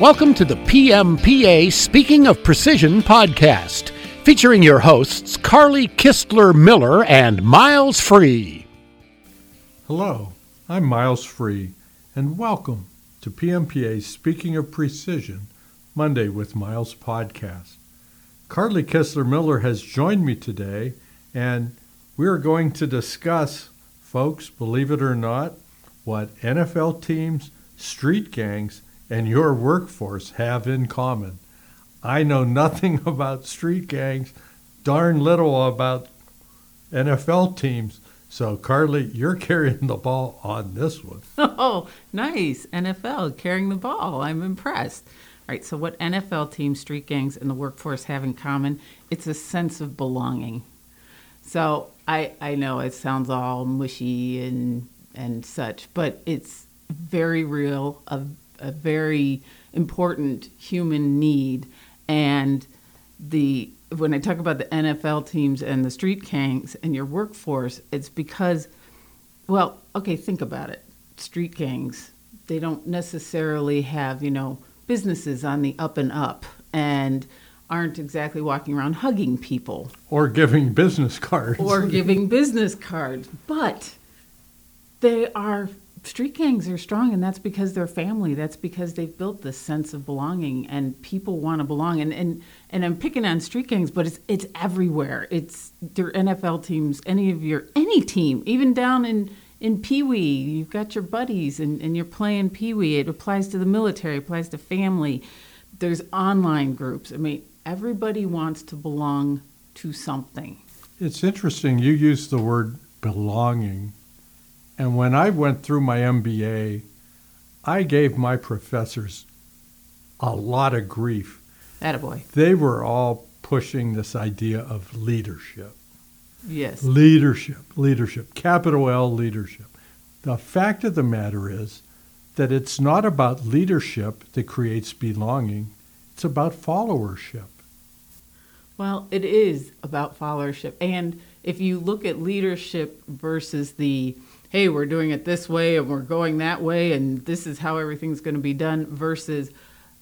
Welcome to the PMPA Speaking of Precision podcast, featuring your hosts Carly Kistler Miller and Miles Free. Hello, I'm Miles Free, and welcome to PMPA Speaking of Precision Monday with Miles podcast. Carly Kistler Miller has joined me today, and we are going to discuss, folks, believe it or not, what NFL teams, street gangs, and your workforce have in common. I know nothing about street gangs, darn little about NFL teams. So, Carly, you're carrying the ball on this one. Oh, nice. NFL carrying the ball. I'm impressed. All right, so what NFL teams, street gangs, and the workforce have in common? It's a sense of belonging. So I, I know it sounds all mushy and and such, but it's very real, a, a very important human need. And the when I talk about the NFL teams and the street gangs and your workforce, it's because, well, okay, think about it. Street gangs, they don't necessarily have, you know, businesses on the up and up and aren't exactly walking around hugging people Or giving business cards. or giving business cards, but they are street gangs are strong and that's because they're family. That's because they've built this sense of belonging and people want to belong. And and and I'm picking on street gangs but it's it's everywhere. It's their NFL teams any of your any team even down in in Pee Wee. You've got your buddies and, and you're playing Pee Wee. It applies to the military it applies to family. There's online groups. I mean everybody wants to belong to something. It's interesting you use the word belonging. And when I went through my MBA, I gave my professors a lot of grief. Attaboy. They were all pushing this idea of leadership. yes Leadership, leadership, capital L leadership. The fact of the matter is that it's not about leadership that creates belonging, it's about followership. Well, it is about followership. And if you look at leadership versus the, hey, we're doing it this way and we're going that way and this is how everything's going to be done versus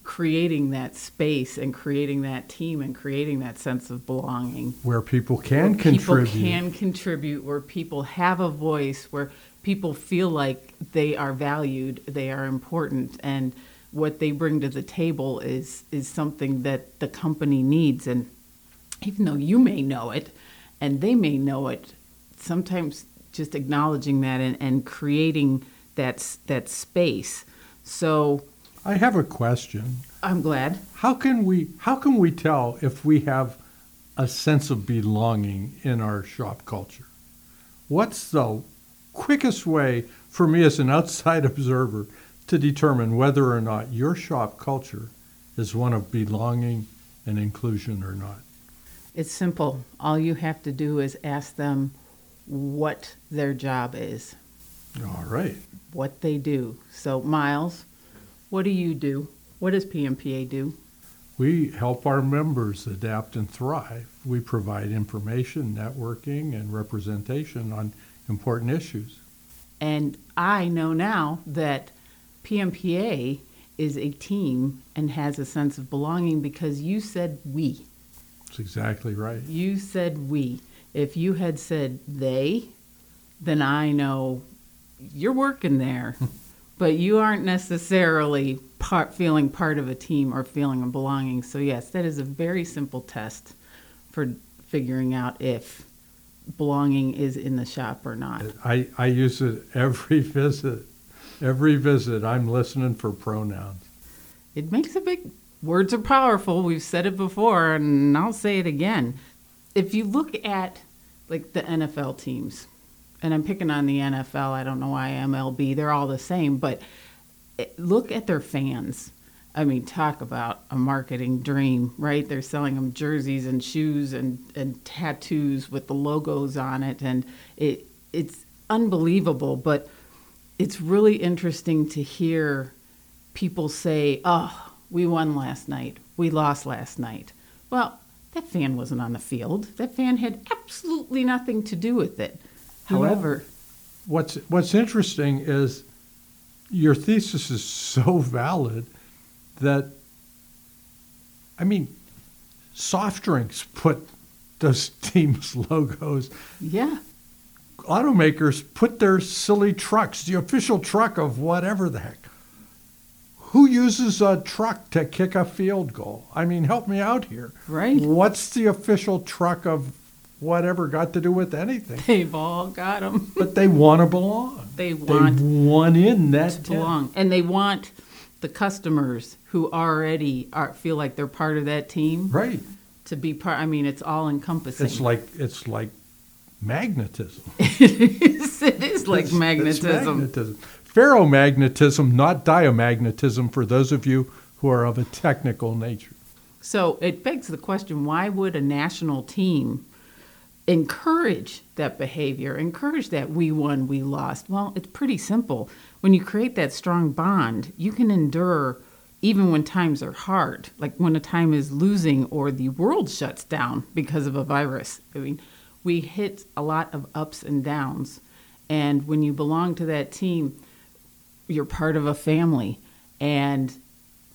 creating that space and creating that team and creating that sense of belonging. Where people can where contribute. People can contribute, where people have a voice, where people feel like they are valued, they are important, and what they bring to the table is is something that the company needs. And even though you may know it, and they may know it, sometimes just acknowledging that and, and creating that that space. So I have a question. I'm glad. How can we how can we tell if we have a sense of belonging in our shop culture? What's the quickest way for me as an outside observer to determine whether or not your shop culture is one of belonging and inclusion or not? It's simple. All you have to do is ask them what their job is. All right. what they do. So, Miles, what do you do? What does PMPA do? We help our members adapt and thrive. We provide information, networking, and representation on important issues. And I know now that PMPA is a team and has a sense of belonging because you said we. That's exactly right. You said we. If you had said they, then I know you're working there, hmm. but you aren't necessarily part, feeling part of a team or feeling a belonging. So, yes, that is a very simple test for figuring out if belonging is in the shop or not. I, I use it every visit. Every visit, I'm listening for pronouns. It makes a big words are powerful. We've said it before and I'll say it again. If you look at like the NFL teams, and I'm picking on the NFL, I don't know why MLB, they're all the same, but eh, look at their fans. I mean, talk about a marketing dream, right? They're selling them jerseys and shoes and, and tattoos with the logos on it, and it it's unbelievable. But it's really interesting to hear people say, "Oh, we won last night. We lost last night." Well, that fan wasn't on the field. That fan had absolutely nothing to do with it. You know, However, What's, what's interesting is your thesis is so valid that, I mean, soft drinks put those teams' logos. Yeah. Automakers put their silly trucks, the official truck of whatever the heck. Who uses a truck to kick a field goal? I mean, help me out here. Right. What's the official truck of whatever got to do with anything? They've all got them. But they want to belong. They want they want in that to tent. belong. And they want the customers who already are, feel like they're part of that team Right. to be part. I mean, it's all encompassing. It's like it's like magnetism. it is, it is like It's- it's magnetism. Magnetism. Ferromagnetism, not diamagnetism, for those of you who are of a technical nature. So it begs the question why would a national team encourage that behavior, encourage that we won, we lost? Well, it's pretty simple. When you create that strong bond, you can endure even when times are hard, like when a time is losing or the world shuts down because of a virus. I mean, we hit a lot of ups and downs. And when you belong to that team, you're part of a family. And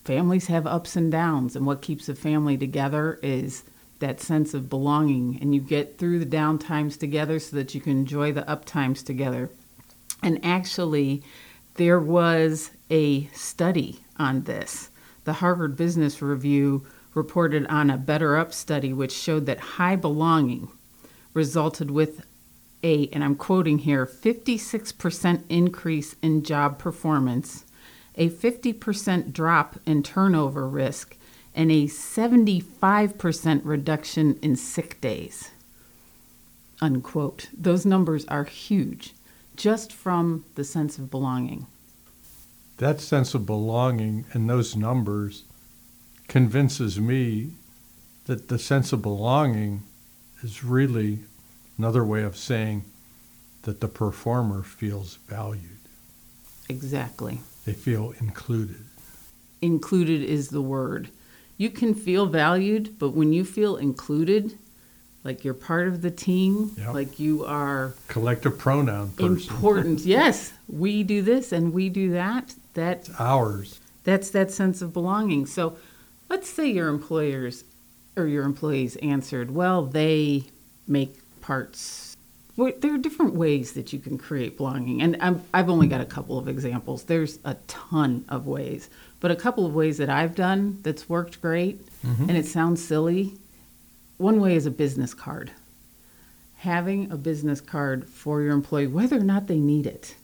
families have ups and downs. And what keeps a family together is that sense of belonging. And you get through the down times together so that you can enjoy the up times together. And actually, there was a study on this. The Harvard Business Review reported on a BetterUp study, which showed that high belonging resulted with a, and I'm quoting here, 56% increase in job performance, a 50% drop in turnover risk, and a 75% reduction in sick days. Unquote. Those numbers are huge just from the sense of belonging. That sense of belonging and those numbers convinces me that the sense of belonging is really another way of saying that the performer feels valued. Exactly. They feel included. Included is the word. You can feel valued, but when you feel included, like you're part of the team, Yep. like you are Collective pronoun person. important. yes, we do this and we do that. That It's ours. that's that sense of belonging. So, let's say your employers or your employees answered, "Well, they make parts." Well, there are different ways that you can create belonging, and I'm, I've only got a couple of examples. There's a ton of ways, but a couple of ways that I've done that's worked great, mm-hmm. and it sounds silly. One way is a business card. Having a business card for your employee, whether or not they need it,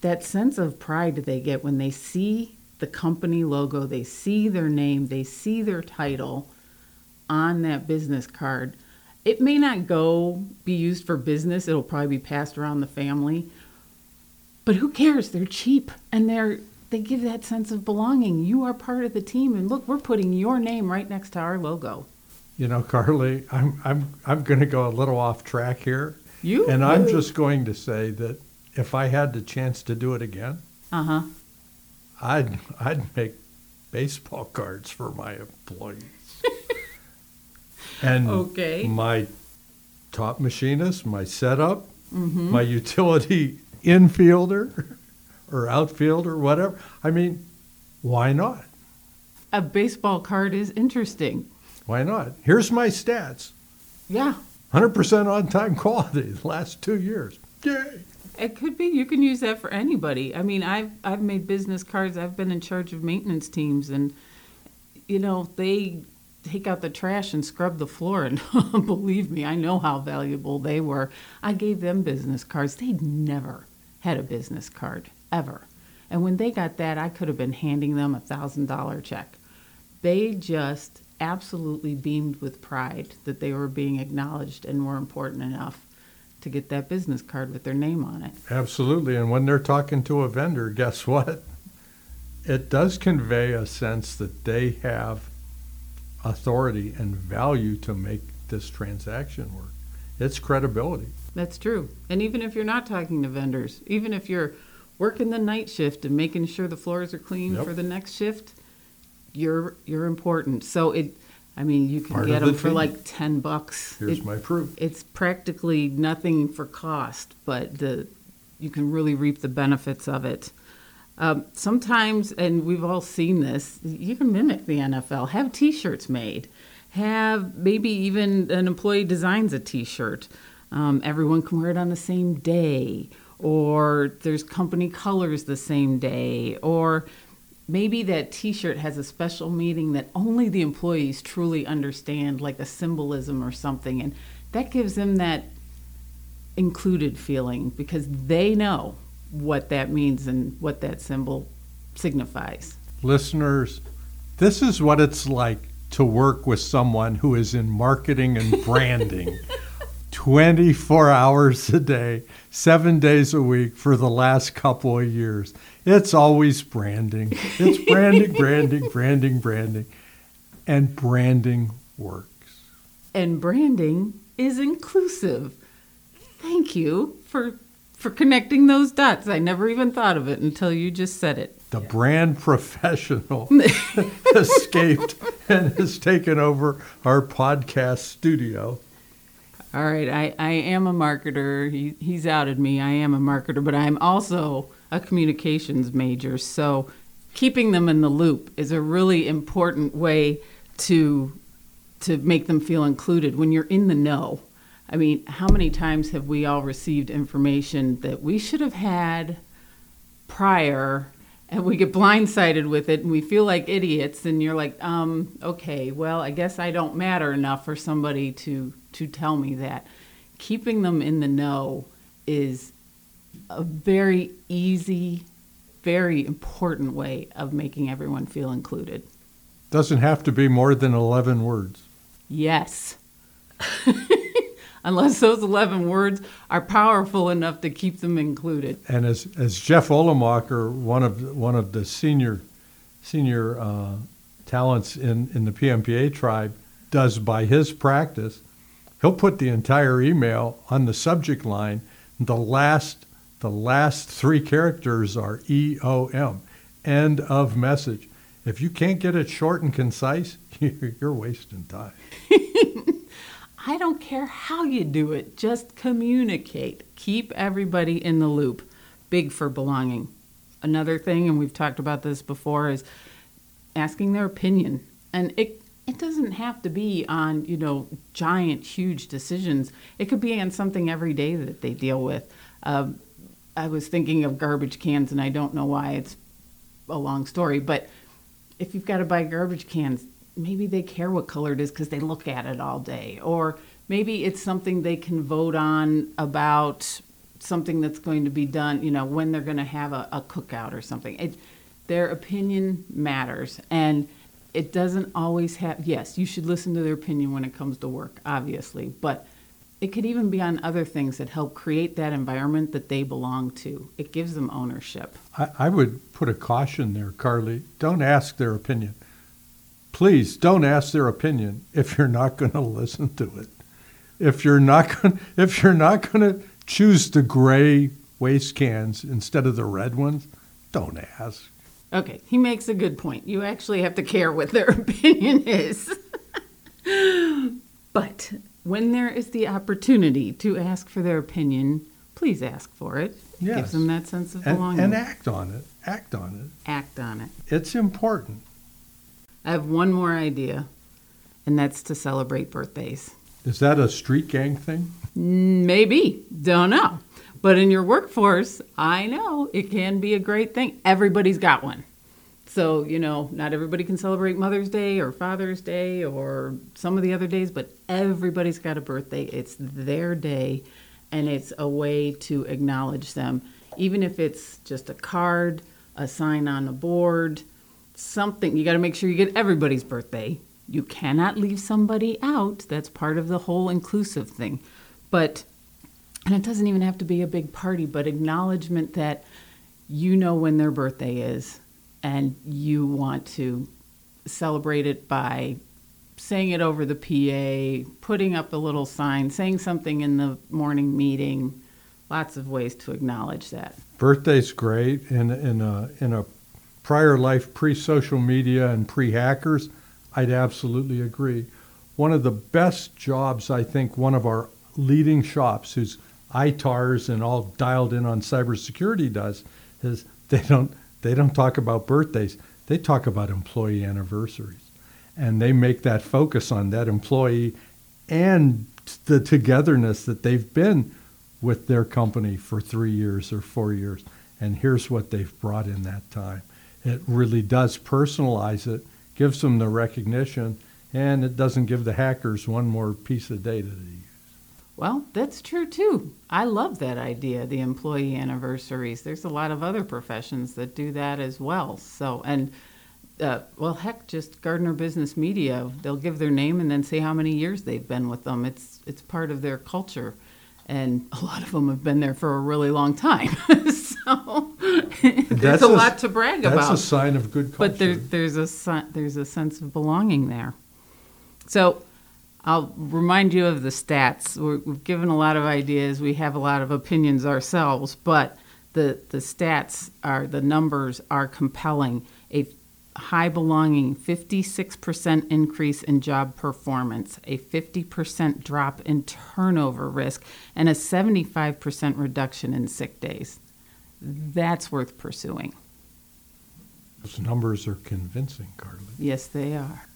that sense of pride that they get when they see the company logo, they see their name, they see their title on that business card. It may not go be used for business, it'll probably be passed around the family. But who cares? They're cheap and they're they give that sense of belonging. You are part of the team and look, we're putting your name right next to our logo. You know, Carly, I'm I'm I'm going to go a little off track here, You and I'm just going to say that if I had the chance to do it again, Uh-huh. I'd I'd make baseball cards for my employees. And Okay. my top machinist, my setup, Mm-hmm. my utility infielder or outfielder, whatever. I mean, why not? A baseball card is interesting. Why not? Here's my stats. Yeah. 100% on time quality the last two years. Yay! It could be. You can use that for anybody. I mean, I've I've made business cards. I've been in charge of maintenance teams, and you know they take out the trash and scrub the floor. And believe me, I know how valuable they were. I gave them business cards. They'd never had a business card ever, and when they got that, I could have been handing them a thousand dollar check. They just absolutely beamed with pride that they were being acknowledged and were important enough to get that business card with their name on it. Absolutely. And when they're talking to a vendor, guess what? It does convey a sense that they have authority and value to make this transaction work. It's credibility. That's true. And even if you're not talking to vendors, even if you're working the night shift and making sure the floors are clean Yep. for the next shift, you're you're important. So it I mean, you can Part get the them for like 10 bucks. Here's It- my proof. it's practically nothing for cost, but the you can really reap the benefits of it. Um, sometimes, and we've all seen this, you can mimic the NFL. Have T-shirts made. Have maybe even an employee designs a T-shirt. Um, everyone can wear it on the same day, or there's company colors the same day, or maybe that T-shirt has a special meaning that only the employees truly understand, like a symbolism or something, and that gives them that included feeling because they know what that means and what that symbol signifies. Listeners, this is what it's like to work with someone who is in marketing and branding 24 hours a day, seven days a week for the last couple of years. It's always branding. It's branding, branding, branding, branding. And branding works. And branding is inclusive. Thank you for for connecting those dots. I never even thought of it until you just said it. The brand professional escaped and has taken over our podcast studio. All right, I, I am a marketer. He, he's outed me. I am a marketer, but I'm also a communications major. So keeping them in the loop is a really important way to to make them feel included when you're in the know. I mean, how many times have we all received information that we should have had prior and we get blindsided with it and we feel like idiots and you're like, um, okay, well, I guess I don't matter enough for somebody to to tell me that. Keeping them in the know is a very easy, very important way of making everyone feel included. Doesn't have to be more than 11 words. Yes. unless those 11 words are powerful enough to keep them included. And as, as Jeff Olemacher, one of, one of the senior, senior uh, talents in, in the PMPA tribe, does by his practice, he'll put the entire email on the subject line. The last, the last three characters are EOM, end of message. If you can't get it short and concise, you're wasting time. I don't care how you do it, just communicate. Keep everybody in the loop. Big for belonging. Another thing, and we've talked about this before, is asking their opinion. And it it doesn't have to be on, you know, giant, huge decisions. It could be on something every day that they deal with. Uh, I was thinking of garbage cans, and I don't know why it's a long story, but if you've got to buy garbage cans, maybe they care what color it is because they look at it all day. Or maybe it's something they can vote on about something that's going to be done, you know, when they're going to have a, a cookout or something. It, their opinion matters. And it doesn't always have, yes, you should listen to their opinion when it comes to work, obviously. But it could even be on other things that help create that environment that they belong to. It gives them ownership. I, I would put a caution there, Carly. Don't ask their opinion please don't ask their opinion if you're not going to listen to it. If you're not going, if you're not going to choose the gray waste cans instead of the red ones, don't ask. Okay, he makes a good point. You actually have to care what their opinion is. but when there is the opportunity to ask for their opinion, please ask for it. Yes. Gives them that sense of and, belonging. and act on it. Act on it. Act on it. It's important. I have one more idea, and that's to celebrate birthdays. Is that a street gang thing? Mm, maybe. Don't know. But in your workforce, I know it can be a great thing. Everybody's got one. So, you know, not everybody can celebrate Mother's Day or Father's Day or some of the other days, but everybody's got a birthday. It's their day, and it's a way to acknowledge them. Even if it's just a card, a sign on a board, something. You got to make sure you get everybody's birthday. You cannot leave somebody out. That's part of the whole inclusive thing. But, and it doesn't even have to be a big party, but acknowledgement that you know when their birthday is and you want to celebrate it by saying it over the PA, putting up a little sign, saying something in the morning meeting. Lots of ways to acknowledge that. Birthday's great. In, in, a, in a prior life, pre social media and pre hackers, I'd absolutely agree. One of the best jobs, I think, one of our leading shops who's ITARs and all dialed in on cybersecurity does is they don't They don't talk about birthdays. They talk about employee anniversaries. And they make that focus on that employee and the togetherness that they've been with their company for three years or four years. And here's what they've brought in that time. It really does personalize it, gives them the recognition, and it doesn't give the hackers one more piece of data to use. Well, that's true too. I love that idea, the employee anniversaries. There's a lot of other professions that do that as well. So, and uh, well, heck, just Gardner Business Media, they'll give their name and then say how many years they've been with them. It's it's part of their culture, and a lot of them have been there for a really long time. so there's That's a, a- lot to brag That's about a sign of good culture. but there, there's a there's a sense of belonging there. So I'll remind you of the stats. We're, we've given a lot of ideas. We have a lot of opinions ourselves, but the the stats are the numbers are compelling. A high belonging 56% increase in job performance, a 50% drop in turnover risk, and a 75% reduction in sick days. That's worth pursuing. Those numbers are convincing, Carly. Yes, they are.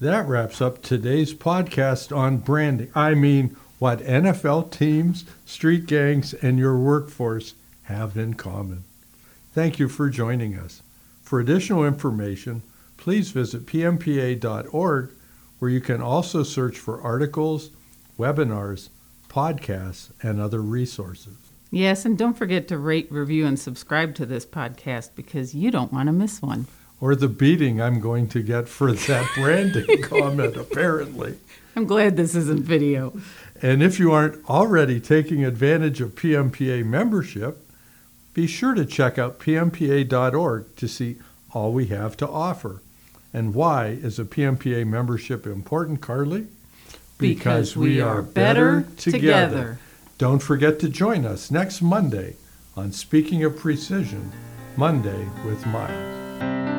That wraps up today's podcast on branding. I mean, what NFL teams, street gangs, and your workforce have in common. Thank you for joining us. For additional information, please visit pmpa.org, where you can also search for articles, webinars, podcasts, and other resources. Yes, and don't forget to rate, review, and subscribe to this podcast because you don't want to miss one. Or the beating I'm going to get for that branding comment, apparently. I'm glad this isn't video. And if you aren't already taking advantage of PMPA membership, be sure to check out pmpa.org to see all we have to offer. And why is a PMPA membership important, Carly? Because we are better together. Don't forget to join us next Monday on Speaking of Precision, Monday with Miles.